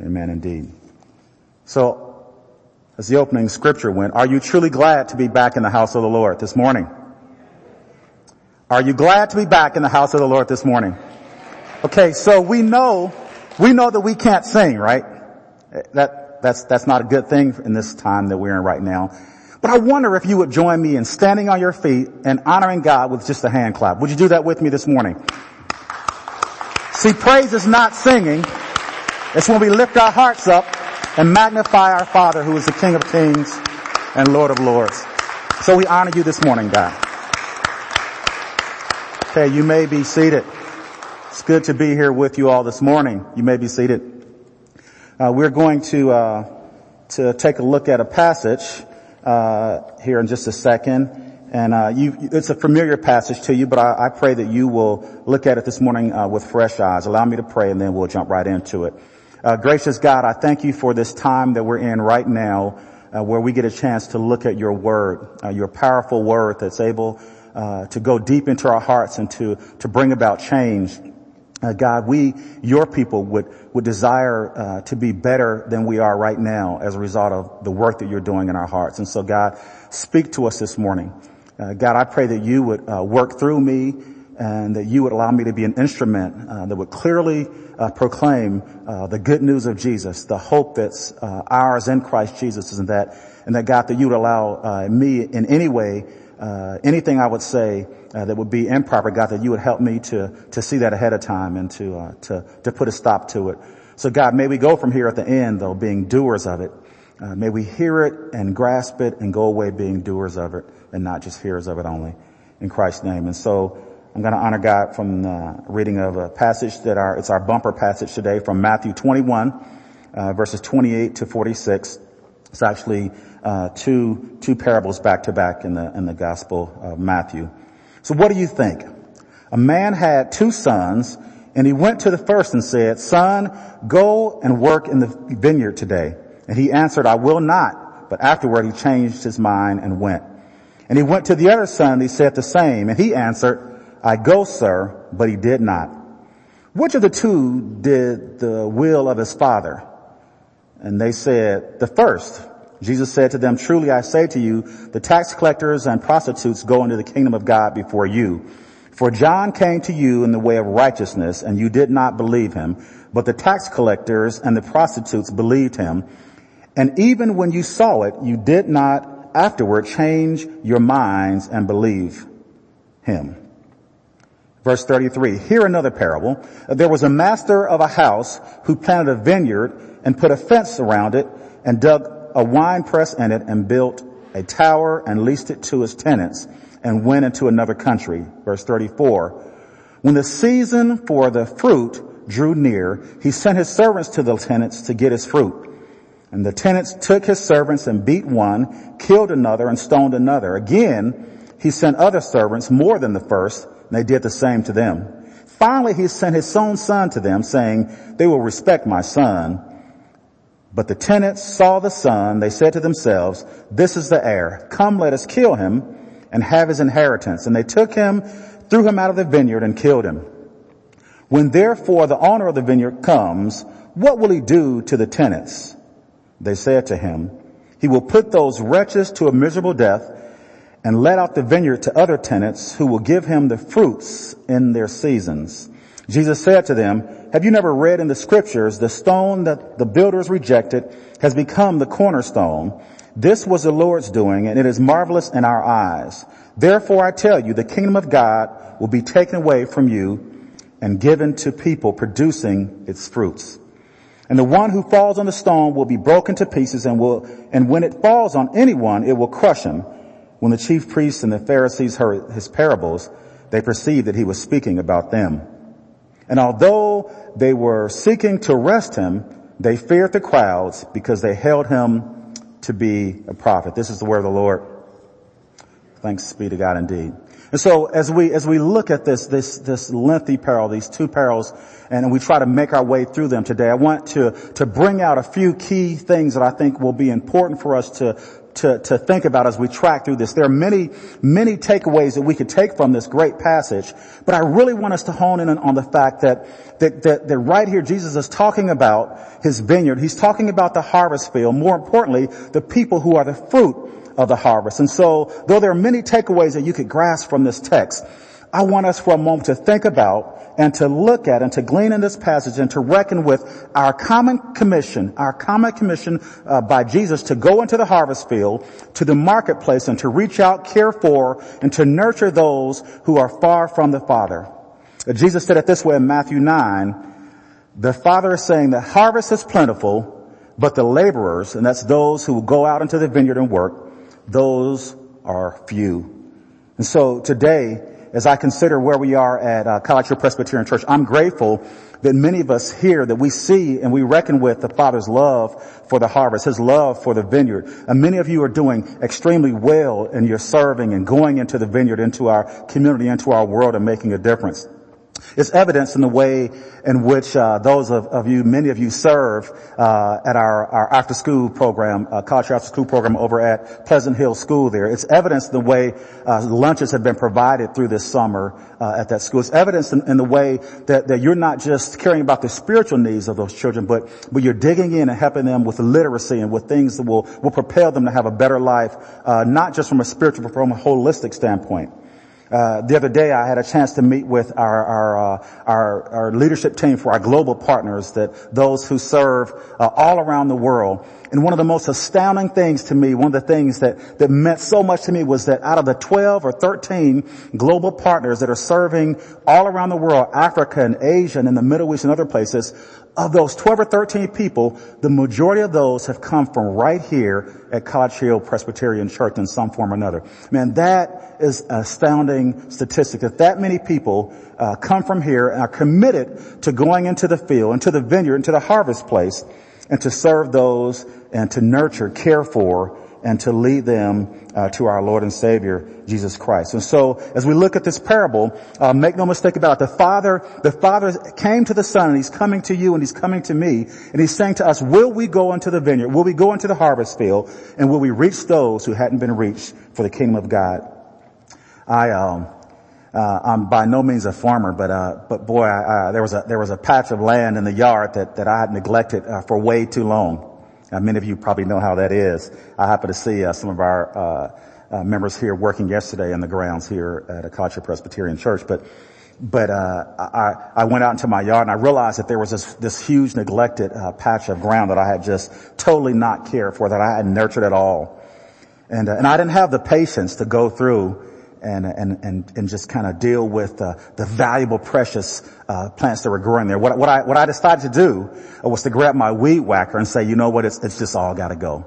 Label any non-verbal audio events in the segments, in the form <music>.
Amen indeed. So, as the opening scripture went, are you truly glad to be back in the house of the Lord this morning? Are you glad to be back in the house of the Lord this morning? Okay, so we know, we know that we can't sing, right? That, that's, that's not a good thing in this time that we're in right now. But I wonder if you would join me in standing on your feet and honoring God with just a hand clap. Would you do that with me this morning? See, praise is not singing. It's when we lift our hearts up and magnify our Father who is the King of Kings and Lord of Lords. So we honor you this morning, God. Okay, you may be seated. It's good to be here with you all this morning. You may be seated. Uh, we're going to uh, to take a look at a passage uh, here in just a second. And uh, you, it's a familiar passage to you, but I, I, pray that you will look at it this morning uh, with fresh eyes. Allow me to pray, and then we'll jump right into it. Uh, gracious God, I thank you for this time that we're in right now, uh, where we get a chance to look at your word, uh, your powerful word that's able uh, to go deep into our hearts and to to bring about change. Uh, God, we, your people would, would desire, uh, to be better than we are right now as a result of the work that you're doing in our hearts. And so God, speak to us this morning. God, I pray that you would work through me and that you would allow me to be an instrument uh, that would clearly uh, proclaim uh, the good news of Jesus, the hope that's uh, ours in Christ Jesus, and that and that God that you would allow me in any way, anything I would say that would be improper, God, that you would help me to to see that ahead of time and to to to put a stop to it. So God, may we go from here at the end though being doers of it. may we hear it and grasp it and go away being doers of it and not just hearers of it only in Christ's name. And so I'm going to honor God from the reading of a passage that our, it's our bumper passage today from Matthew 21, uh, verses 28 to 46. It's actually, uh, two, two parables back to back in the, in the gospel of Matthew. So what do you think? A man had two sons and he went to the first and said, son, go and work in the vineyard today. And he answered, I will not. But afterward he changed his mind and went. And he went to the other son and he said the same. And he answered, I go, sir, but he did not. Which of the two did the will of his father? And they said, the first. Jesus said to them, truly I say to you, the tax collectors and prostitutes go into the kingdom of God before you. For John came to you in the way of righteousness and you did not believe him, but the tax collectors and the prostitutes believed him. And even when you saw it, you did not afterward change your minds and believe him. Verse 33, here another parable. There was a master of a house who planted a vineyard and put a fence around it and dug a wine press in it and built a tower and leased it to his tenants and went into another country. Verse 34, when the season for the fruit drew near, he sent his servants to the tenants to get his fruit. And the tenants took his servants and beat one, killed another, and stoned another. Again, he sent other servants more than the first, and they did the same to them. Finally, he sent his own son to them, saying, they will respect my son. But the tenants saw the son. They said to themselves, this is the heir. Come, let us kill him and have his inheritance. And they took him, threw him out of the vineyard and killed him. When therefore the owner of the vineyard comes, what will he do to the tenants? They said to him, he will put those wretches to a miserable death and let out the vineyard to other tenants who will give him the fruits in their seasons. Jesus said to them, have you never read in the scriptures, the stone that the builders rejected has become the cornerstone. This was the Lord's doing and it is marvelous in our eyes. Therefore I tell you, the kingdom of God will be taken away from you and given to people producing its fruits. And the one who falls on the stone will be broken to pieces and will, and when it falls on anyone, it will crush him. When the chief priests and the Pharisees heard his parables, they perceived that he was speaking about them. And although they were seeking to arrest him, they feared the crowds because they held him to be a prophet. This is the word of the Lord. Thanks be to God indeed. And so as we, as we look at this, this, this lengthy parable, these two parables, and we try to make our way through them today, I want to, to bring out a few key things that I think will be important for us to, to, to think about as we track through this. There are many, many takeaways that we could take from this great passage, but I really want us to hone in on the fact that, that, that, that right here Jesus is talking about his vineyard. He's talking about the harvest field. More importantly, the people who are the fruit of the harvest. And so, though there are many takeaways that you could grasp from this text, I want us for a moment to think about and to look at and to glean in this passage and to reckon with our common commission, our common commission uh, by Jesus to go into the harvest field, to the marketplace and to reach out, care for, and to nurture those who are far from the Father. Uh, Jesus said it this way in Matthew 9, the Father is saying the harvest is plentiful, but the laborers, and that's those who go out into the vineyard and work, those are few. And so today, as I consider where we are at uh, College Hill Presbyterian Church, I'm grateful that many of us here that we see and we reckon with the Father's love for the harvest, His love for the vineyard. And many of you are doing extremely well in your serving and going into the vineyard, into our community, into our world and making a difference. It's evidence in the way in which uh, those of, of, you, many of you serve uh, at our, our after-school program, uh, college after-school program over at Pleasant Hill School there. It's evidence in the way uh, lunches have been provided through this summer uh, at that school. It's evidence in, in the way that, that, you're not just caring about the spiritual needs of those children, but, but you're digging in and helping them with literacy and with things that will, will propel them to have a better life, uh, not just from a spiritual, but from a holistic standpoint. Uh, the other day, I had a chance to meet with our our, uh, our, our leadership team for our global partners, that those who serve uh, all around the world. And one of the most astounding things to me, one of the things that that meant so much to me, was that out of the 12 or 13 global partners that are serving all around the world, Africa and Asia and in the Middle East and other places, of those 12 or 13 people, the majority of those have come from right here at College Hill Presbyterian Church in some form or another. Man, that is astounding statistic that that many people uh, come from here and are committed to going into the field, into the vineyard, into the harvest place, and to serve those and to nurture, care for, and to lead them uh, to our Lord and Savior Jesus Christ. And so, as we look at this parable, uh, make no mistake about it. The Father, the Father came to the Son, and He's coming to you, and He's coming to me, and He's saying to us, "Will we go into the vineyard? Will we go into the harvest field? And will we reach those who hadn't been reached for the kingdom of God?" I um, uh, I'm by no means a farmer, but uh, but boy, I, there was a there was a patch of land in the yard that that I had neglected uh, for way too long. Many of you probably know how that is. I happen to see uh, some of our uh, uh, members here working yesterday in the grounds here at Acacia Presbyterian Church, but but uh, I, I went out into my yard and I realized that there was this, this huge neglected uh, patch of ground that I had just totally not cared for, that I had nurtured at all, and and I didn't have the patience to go through and, and, and, and just kind of deal with uh, the valuable, precious uh, plants that were growing there. What, what, I, what I decided to do was to grab my weed whacker and say, you know what, it's, it's just all got to go.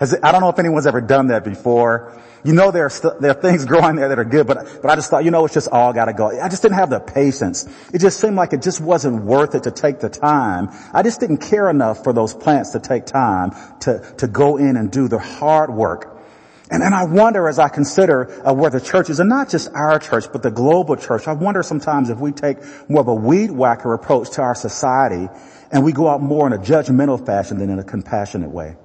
It, I don't know if anyone's ever done that before. You know there are, st- there are things <laughs> growing there that are good, but, but I just thought, you know, it's just all gotta go. I just didn't have the patience. It just seemed like it just wasn't worth it to take the time. I just didn't care enough for those plants to take time to, to go in and do the hard work and, and I wonder as I consider uh, where the church is, and not just our church, but the global church, I wonder sometimes if we take more of a weed whacker approach to our society and we go out more in a judgmental fashion than in a compassionate way.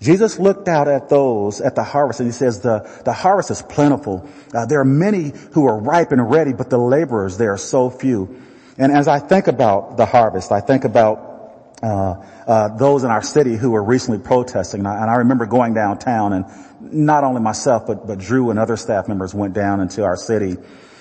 Jesus looked out at those at the harvest and he says the, the harvest is plentiful. Uh, there are many who are ripe and ready, but the laborers, there are so few. And as I think about the harvest, I think about uh, uh, those in our city who were recently protesting. And I, and I, remember going downtown and not only myself, but, but Drew and other staff members went down into our city.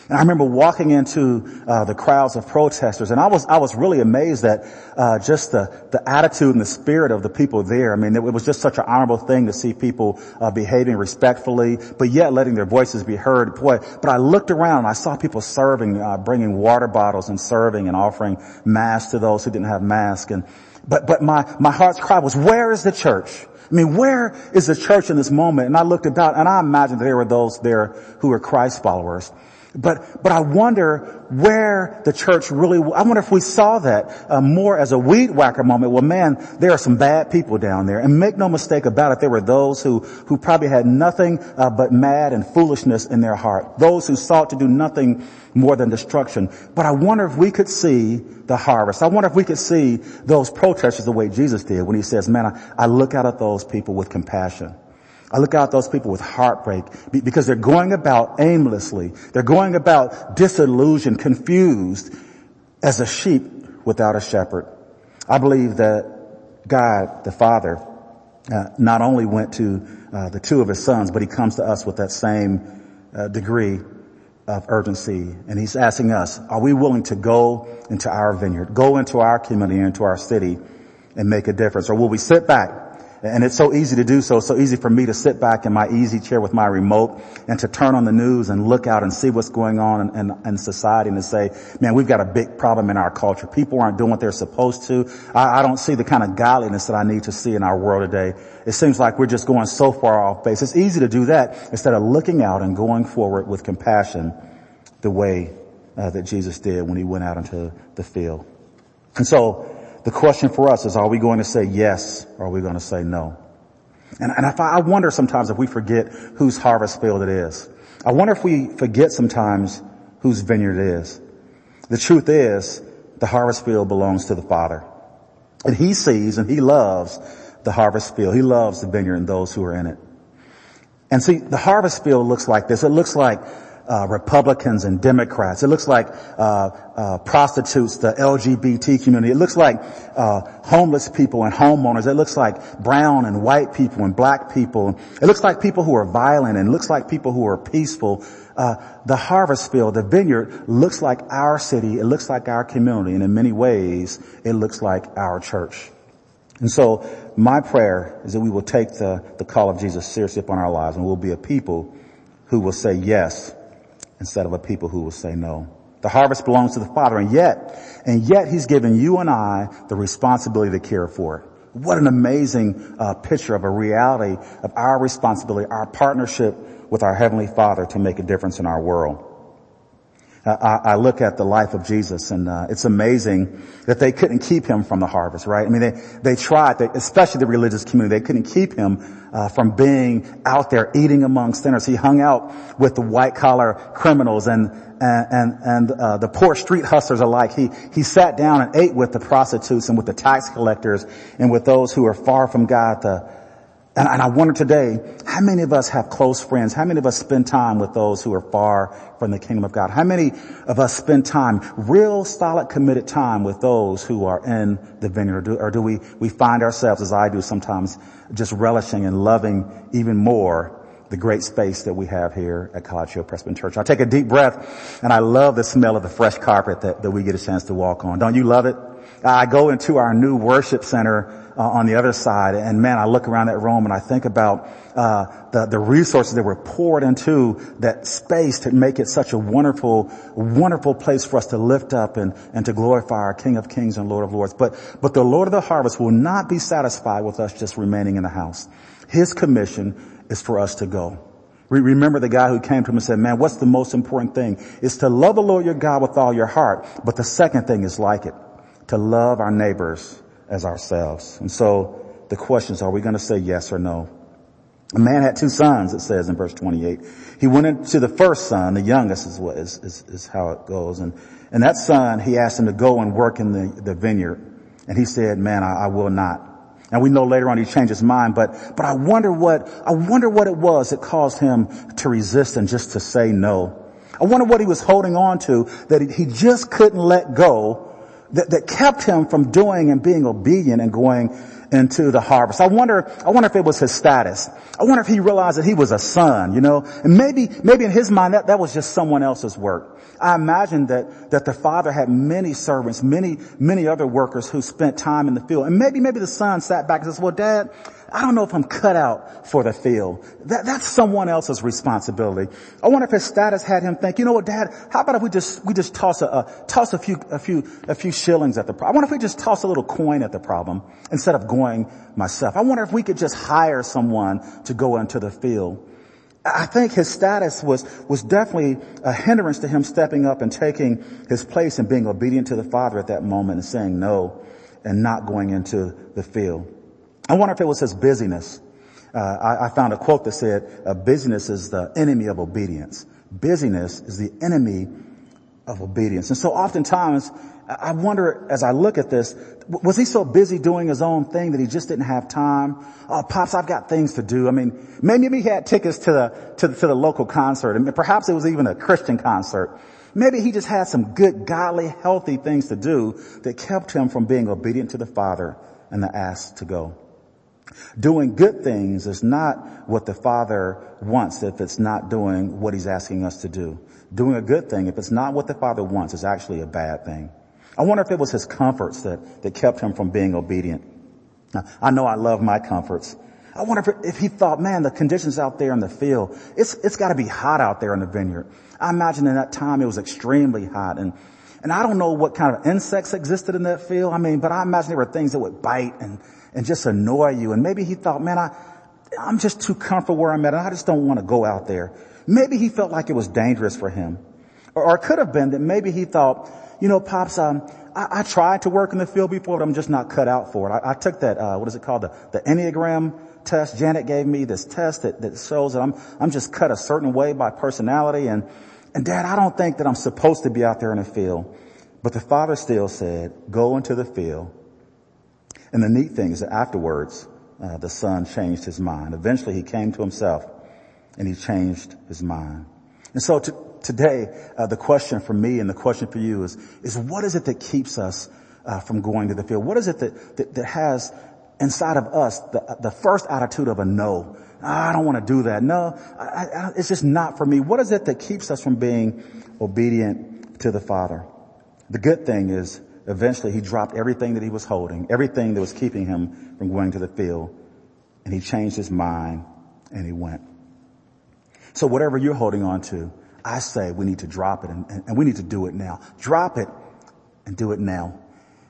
And I remember walking into uh, the crowds of protesters, and I was I was really amazed at uh, just the the attitude and the spirit of the people there. I mean, it, was just such an honorable thing to see people uh, behaving respectfully, but yet letting their voices be heard. Boy, but I looked around and I saw people serving, uh, bringing water bottles and serving and offering masks to those who didn't have masks. And but but my my heart's cry was, where is the church? I mean, where is the church in this moment? And I looked about and I imagined there were those there who were Christ followers. But, but I wonder where the church really, I wonder if we saw that uh, more as a weed whacker moment. Well man, there are some bad people down there. And make no mistake about it, there were those who, who probably had nothing uh, but mad and foolishness in their heart. Those who sought to do nothing more than destruction. But I wonder if we could see the harvest. I wonder if we could see those protesters the way Jesus did when he says, man, I, I look out at those people with compassion. I look out those people with heartbreak because they're going about aimlessly. They're going about disillusioned, confused as a sheep without a shepherd. I believe that God, the Father, uh, not only went to uh, the two of his sons, but he comes to us with that same uh, degree of urgency. And he's asking us, are we willing to go into our vineyard, go into our community, into our city and make a difference? Or will we sit back and it's so easy to do so, so easy for me to sit back in my easy chair with my remote and to turn on the news and look out and see what's going on in, in, in society and to say, man, we've got a big problem in our culture. People aren't doing what they're supposed to. I, I don't see the kind of godliness that I need to see in our world today. It seems like we're just going so far off base. It's easy to do that instead of looking out and going forward with compassion the way uh, that Jesus did when he went out into the field. And so the question for us is, are we going to say yes or are we going to say no? And, and I, I wonder sometimes if we forget whose harvest field it is. I wonder if we forget sometimes whose vineyard it is. The truth is, the harvest field belongs to the Father. And He sees and He loves the harvest field. He loves the vineyard and those who are in it. And see, the harvest field looks like this. It looks like uh, Republicans and Democrats. It looks like uh, uh, prostitutes, the LGBT community. It looks like uh, homeless people and homeowners. It looks like brown and white people and black people. It looks like people who are violent and it looks like people who are peaceful. Uh, the harvest field, the vineyard, looks like our city. It looks like our community, and in many ways, it looks like our church. And so, my prayer is that we will take the, the call of Jesus seriously upon our lives, and we'll be a people who will say yes instead of a people who will say no. The harvest belongs to the Father and yet, and yet He's given you and I the responsibility to care for it. What an amazing uh, picture of a reality of our responsibility, our partnership with our Heavenly Father to make a difference in our world. I, I, look at the life of Jesus and uh, it's amazing that they couldn't keep him from the harvest, right? I mean, they, they tried, they, especially the religious community, they couldn't keep him uh, from being out there eating among sinners. He hung out with the white collar criminals and, and, and, uh, the poor street hustlers alike. He, he sat down and ate with the prostitutes and with the tax collectors and with those who are far from God, the, and, and, I wonder today, how many of us have close friends? How many of us spend time with those who are far from the kingdom of God? How many of us spend time, real solid committed time with those who are in the vineyard? Or do, or do we, we find ourselves, as I do sometimes, just relishing and loving even more the great space that we have here at College Hill Presbyterian Church. I take a deep breath and I love the smell of the fresh carpet that, that we get a chance to walk on. Don't you love it? I go into our new worship center uh, on the other side. And man, I look around that room and I think about uh, the the resources that were poured into that space to make it such a wonderful, wonderful place for us to lift up and and to glorify our King of Kings and Lord of Lords. But but the Lord of the harvest will not be satisfied with us just remaining in the house. His commission is for us to go. Remember the guy who came to him and said, man, what's the most important thing? Is to love the Lord your God with all your heart. But the second thing is like it, to love our neighbors as ourselves. And so the question is, are we going to say yes or no? A man had two sons, it says in verse 28. He went into the first son, the youngest is what is, is, is how it goes. And, and that son, he asked him to go and work in the, the vineyard. And he said, man, I, I will not. And we know later on he changed his mind, but, but I wonder what, I wonder what it was that caused him to resist and just to say no. I wonder what he was holding on to that he just couldn't let go that, that kept him from doing and being obedient and going into the harvest. I wonder, I wonder if it was his status. I wonder if he realized that he was a son, you know, and maybe, maybe in his mind that, that was just someone else's work. I imagine that, that the father had many servants, many, many other workers who spent time in the field. And maybe, maybe the son sat back and says, well, dad, I don't know if I'm cut out for the field. That, that's someone else's responsibility. I wonder if his status had him think, you know what, dad, how about if we just, we just toss a, a toss a few, a few, a few shillings at the problem? I wonder if we just toss a little coin at the problem instead of going myself. I wonder if we could just hire someone to go into the field. I think his status was, was definitely a hindrance to him stepping up and taking his place and being obedient to the Father at that moment and saying no and not going into the field. I wonder if it was his busyness. Uh, I, I, found a quote that said, uh, busyness is the enemy of obedience. Busyness is the enemy of obedience. And so oftentimes I wonder as I look at this, was he so busy doing his own thing that he just didn't have time? Oh, pops, I've got things to do. I mean, maybe he had tickets to the, to the, to the local concert and perhaps it was even a Christian concert. Maybe he just had some good, godly, healthy things to do that kept him from being obedient to the Father and the ask to go. Doing good things is not what the Father wants if it's not doing what He's asking us to do. Doing a good thing, if it's not what the Father wants, is actually a bad thing. I wonder if it was his comforts that, that kept him from being obedient. Now, I know I love my comforts. I wonder if, if he thought, man, the conditions out there in the field, it's, it's gotta be hot out there in the vineyard. I imagine in that time it was extremely hot and, and I don't know what kind of insects existed in that field. I mean, but I imagine there were things that would bite and, and just annoy you. And maybe he thought, man, I, I'm just too comfortable where I'm at and I just don't want to go out there. Maybe he felt like it was dangerous for him. Or, or it could have been that maybe he thought, you know, pops, um, I, I, tried to work in the field before, but I'm just not cut out for it. I, I took that, uh, what is it called? The, the Enneagram test. Janet gave me this test that, that shows that I'm, I'm just cut a certain way by personality. And, and dad, I don't think that I'm supposed to be out there in the field. But the father still said, go into the field. And the neat thing is that afterwards, uh, the son changed his mind. Eventually he came to himself and he changed his mind. And so to, today, uh, the question for me and the question for you is, is what is it that keeps us uh, from going to the field? What is it that, that, that has inside of us the, the first attitude of a no? I don't want to do that. No, I, I, it's just not for me. What is it that keeps us from being obedient to the Father? The good thing is eventually he dropped everything that he was holding, everything that was keeping him from going to the field, and he changed his mind and he went. So whatever you're holding on to, I say we need to drop it and, and, and we need to do it now. Drop it and do it now.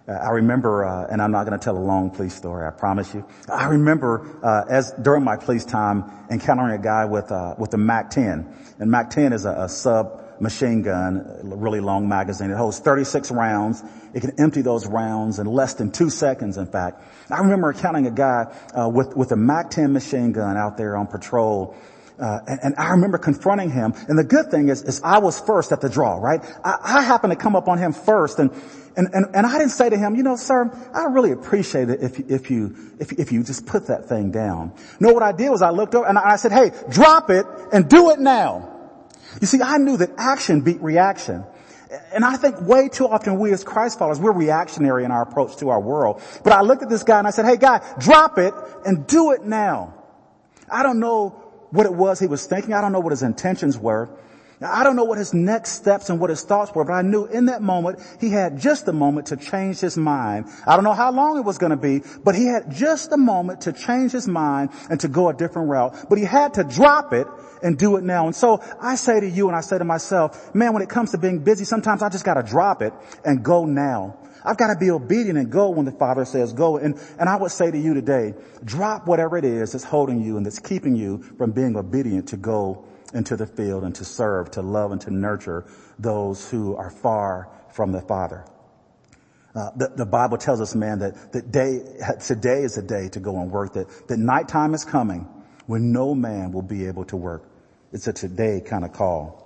Uh, I remember, uh, and I'm not going to tell a long police story. I promise you. I remember uh, as during my police time encountering a guy with uh, with a MAC-10, and MAC-10 is a, a sub machine gun, really long magazine. It holds 36 rounds. It can empty those rounds in less than two seconds. In fact, I remember encountering a guy uh, with with a MAC-10 machine gun out there on patrol uh, and, and, I remember confronting him. And the good thing is, is I was first at the draw, right? I, I happened to come up on him first, and, and and and I didn't say to him, you know, sir, I really appreciate it if if you if if you just put that thing down. No, what I did was I looked over and I said, hey, drop it and do it now. You see, I knew that action beat reaction. And I think way too often we as Christ followers, we're reactionary in our approach to our world. But I looked at this guy and I said, hey guy, drop it and do it now. I don't know what it was he was thinking. I don't know what his intentions were. I don't know what his next steps and what his thoughts were, but I knew in that moment he had just a moment to change his mind. I don't know how long it was going to be, but he had just a moment to change his mind and to go a different route. But he had to drop it and do it now. And so I say to you and I say to myself, man, when it comes to being busy, sometimes I just got to drop it and go now. I've got to be obedient and go when the Father says go. And, and I would say to you today, drop whatever it is that's holding you and that's keeping you from being obedient to go into the field and to serve, to love and to nurture those who are far from the Father. Uh, the, the, Bible tells us, man, that, that day, today is a day to go and work, that, that nighttime is coming when no man will be able to work. It's a today kind of call.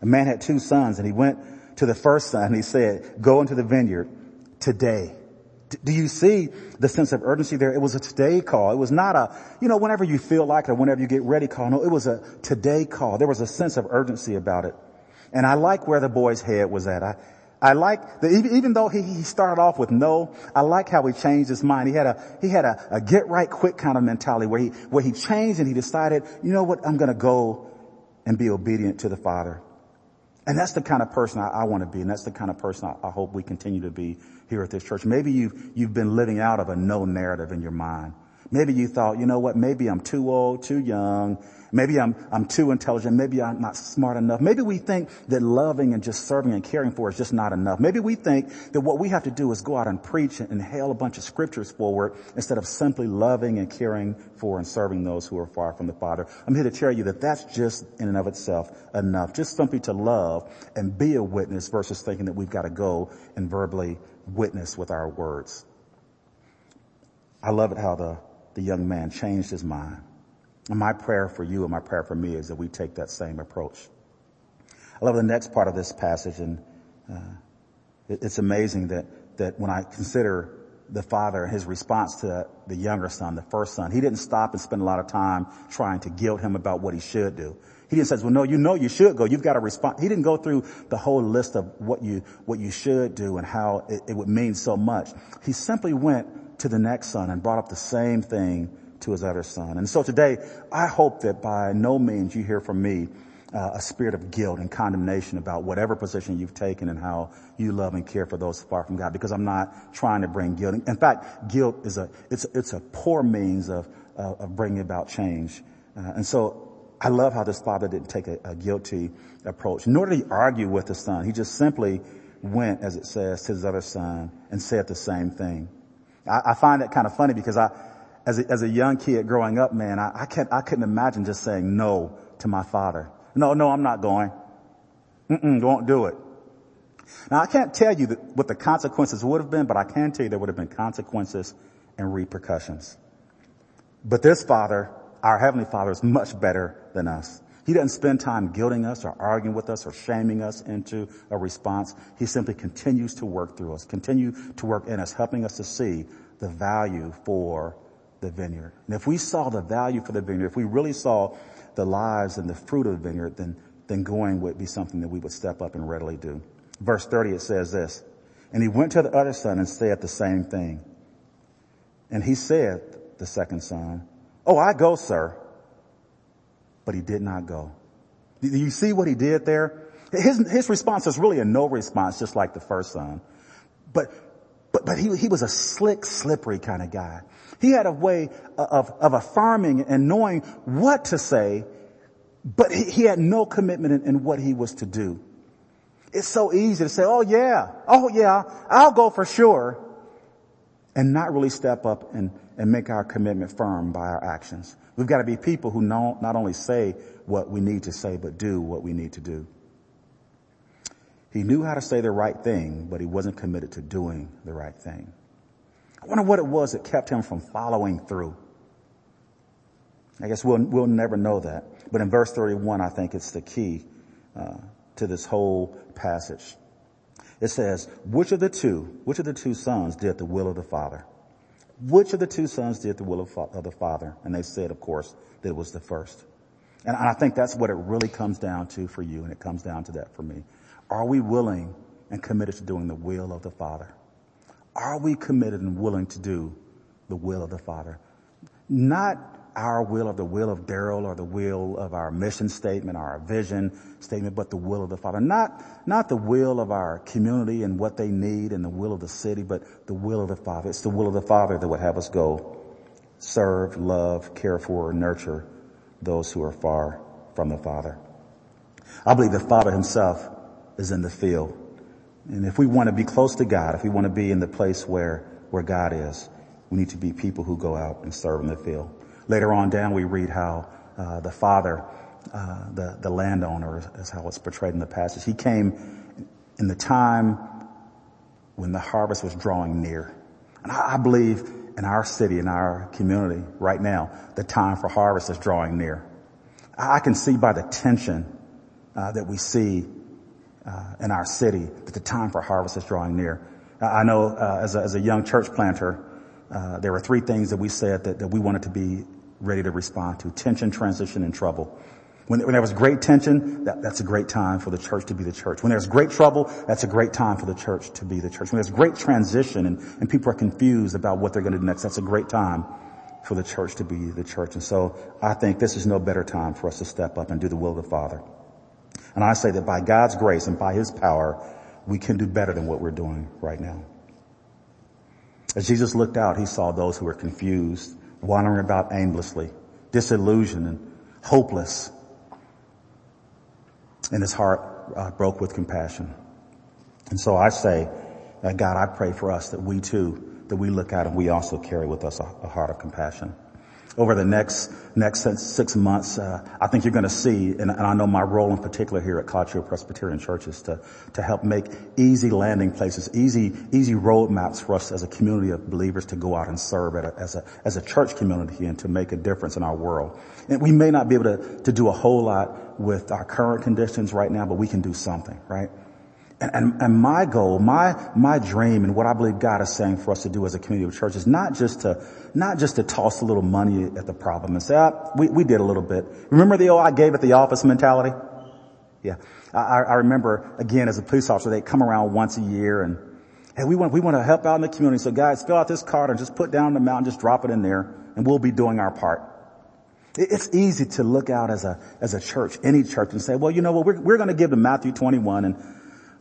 A man had two sons and he went to the first son and he said, go into the vineyard today. Do you see the sense of urgency there? It was a today call. It was not a, you know, whenever you feel like it or whenever you get ready call. No, it was a today call. There was a sense of urgency about it. And I like where the boy's head was at. I, I like the, even though he, he started off with no, I like how he changed his mind. He had a, he had a, a get right quick kind of mentality where he, where he changed and he decided, you know what, I'm going to go and be obedient to the Father. And that's the kind of person I, I want to be, and that's the kind of person I, I, hope we continue to be here at this church. Maybe you've, you've been living out of a no narrative in your mind. Maybe you thought, you know what, maybe I'm too old, too young, Maybe I'm, I'm too intelligent. Maybe I'm not smart enough. Maybe we think that loving and just serving and caring for is just not enough. Maybe we think that what we have to do is go out and preach and hail a bunch of scriptures forward instead of simply loving and caring for and serving those who are far from the Father. I'm here to tell you that that's just in and of itself enough. Just simply to love and be a witness versus thinking that we've got to go and verbally witness with our words. I love it how the, the young man changed his mind. And my prayer for you and my prayer for me is that we take that same approach. I love the next part of this passage and uh, it, it's amazing that, that when I consider the father and his response to the younger son, the first son, he didn't stop and spend a lot of time trying to guilt him about what he should do. He didn't say, well, no, you know you should go. You've got to respond. He didn't go through the whole list of what you, what you should do and how it, it would mean so much. He simply went to the next son and brought up the same thing to his other son. And so today, I hope that by no means you hear from me uh, a spirit of guilt and condemnation about whatever position you've taken and how you love and care for those far from God, because I'm not trying to bring guilt. In fact, guilt is a it's it's a poor means of uh, of bringing about change. Uh, and so I love how this father didn't take a, a guilty approach, nor did he argue with the son. He just simply went, as it says, to his other son and said the same thing. I, I find that kind of funny because I as a, as a young kid growing up, man, I, I can't, I couldn't imagine just saying no to my father. No, no, I'm not going. Mm-mm, won't do it. Now I can't tell you what the consequences would have been, but I can tell you there would have been consequences and repercussions. But this father, our heavenly father is much better than us. He doesn't spend time guilting us or arguing with us or shaming us into a response. He simply continues to work through us, continue to work in us, helping us to see the value for the vineyard. And if we saw the value for the vineyard, if we really saw the lives and the fruit of the vineyard, then, then going would be something that we would step up and readily do. Verse 30, it says this, and he went to the other son and said the same thing. And he said, the second son, oh, I go, sir. But he did not go. Do you see what he did there? His, his response is really a no response, just like the first son. But, but, but he, he was a slick, slippery kind of guy. He had a way of, of affirming and knowing what to say, but he, he had no commitment in, in what he was to do. It's so easy to say, oh yeah, oh yeah, I'll go for sure, and not really step up and, and make our commitment firm by our actions. We've got to be people who not only say what we need to say, but do what we need to do. He knew how to say the right thing, but he wasn't committed to doing the right thing. I wonder what it was that kept him from following through. I guess we'll, we'll never know that. But in verse 31, I think it's the key uh, to this whole passage. It says, which of the two, which of the two sons did the will of the father? Which of the two sons did the will of, of the father? And they said, of course, that it was the first. And I think that's what it really comes down to for you, and it comes down to that for me. Are we willing and committed to doing the will of the Father? Are we committed and willing to do the will of the Father? Not our will or the will of Daryl or the will of our mission statement, or our vision statement, but the will of the Father. Not, not the will of our community and what they need and the will of the city, but the will of the Father. It's the will of the Father that would have us go serve, love, care for, nurture those who are far from the Father. I believe the Father himself is in the field. And if we want to be close to God, if we want to be in the place where, where God is, we need to be people who go out and serve in the field. Later on down, we read how uh, the father, uh, the the landowner, is how it's portrayed in the passage. He came in the time when the harvest was drawing near, and I, I believe in our city, in our community, right now, the time for harvest is drawing near. I, I can see by the tension uh, that we see uh, in our city that the time for harvest is drawing near. I know uh, as, a, as, a, young church planter, uh, there were three things that we said that, that, we wanted to be ready to respond to: tension, transition, and trouble. When, when there was great tension, that, that's a great time for the church to be the church. When there's great trouble, that's a great time for the church to be the church. When there's great transition and, and people are confused about what they're going to do next, that's a great time for the church to be the church. And so I think this is no better time for us to step up and do the will of the Father. And I say that by God's grace and by His power, we can do better than what we're doing right now. As Jesus looked out, He saw those who were confused wandering about aimlessly, disillusioned and hopeless. And his heart uh, broke with compassion. And so I say, uh, God, I pray for us that we too, that we look at and we also carry with us a, a heart of compassion over the next next six months, uh, I think you're going to see, and, and, I know my role in particular here at Hill Presbyterian Church is to to help make easy landing places, easy easy roadmaps for us as a community of believers to go out and serve a, as a as a church community and to make a difference in our world. And we may not be able to to do a whole lot with our current conditions right now, but we can do something, right? And, and, my goal, my, my dream and what I believe God is saying for us to do as a community of church is not just to, not just to toss a little money at the problem and say, ah, we, we did a little bit. Remember the, oh, I gave at the office mentality? Yeah. I, I remember again as a police officer, they come around once a year and, hey, we want, we want to help out in the community. So guys, fill out this card and just put down the amount, just drop it in there and we'll be doing our part. It's easy to look out as a, as a church, any church and say, well, you know what, we're, we're going to give to Matthew 21 and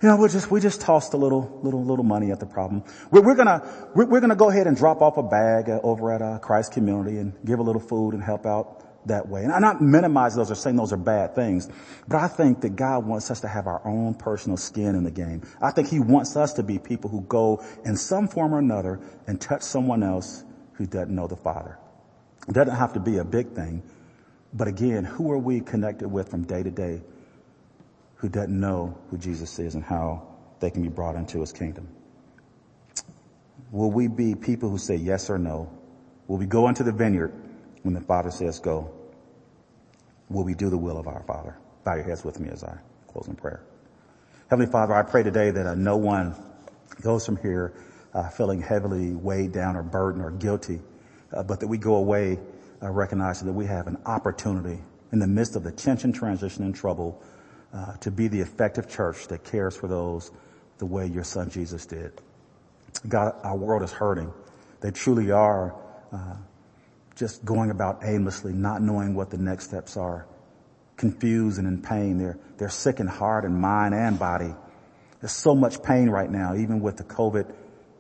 you know, we just, we just tossed a little, little, little money at the problem. We're, we're gonna, we're, we're, gonna go ahead and drop off a bag uh, over at uh, Christ Community and give a little food and help out that way. And I'm not minimizing those or saying those are bad things, but I think that God wants us to have our own personal skin in the game. I think He wants us to be people who go in some form or another and touch someone else who doesn't know the Father. It doesn't have to be a big thing, but again, who are we connected with from day to day who doesn't know who Jesus is and how they can be brought into his kingdom? Will we be people who say yes or no? Will we go into the vineyard when the Father says go? Will we do the will of our Father? Bow your heads with me as I close in prayer. Heavenly Father, I pray today that uh, no one goes from here uh, feeling heavily weighed down or burdened or guilty, uh, but that we go away uh, recognizing that we have an opportunity in the midst of the tension, transition, and trouble uh, to be the effective church that cares for those the way your son Jesus did. God, our world is hurting. They truly are uh, just going about aimlessly, not knowing what the next steps are, confused and in pain. They're they're sick in heart and mind and body. There's so much pain right now, even with the COVID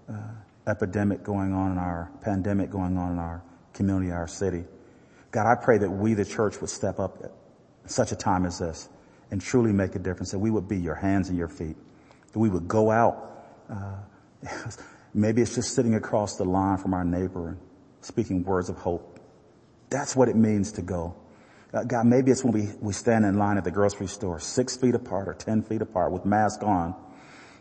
uh, epidemic going on in our pandemic going on in our community, our city. God, I pray that we, the church, would step up at such a time as this and truly make a difference, that we would be your hands and your feet, that we would go out. Uh, <laughs> maybe it's just sitting across the line from our neighbor and speaking words of hope. That's what it means to go. Uh, God, maybe it's when we, we stand in line at the grocery store, six feet apart or ten feet apart with mask on.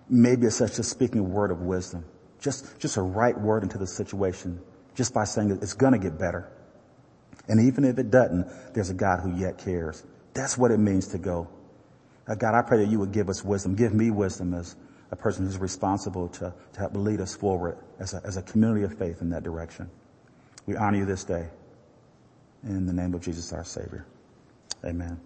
Maybe it's just speaking a word of wisdom. Just, just a right word into the situation, just by saying it's gonna get better. And even if it doesn't, there's a God who yet cares. That's what it means to go. Uh, God, I pray that you would give us wisdom. Give me wisdom as a person who's responsible to, to help lead us forward as a, as a community of faith in that direction. We honor you this day. In the name of Jesus our Savior. Amen.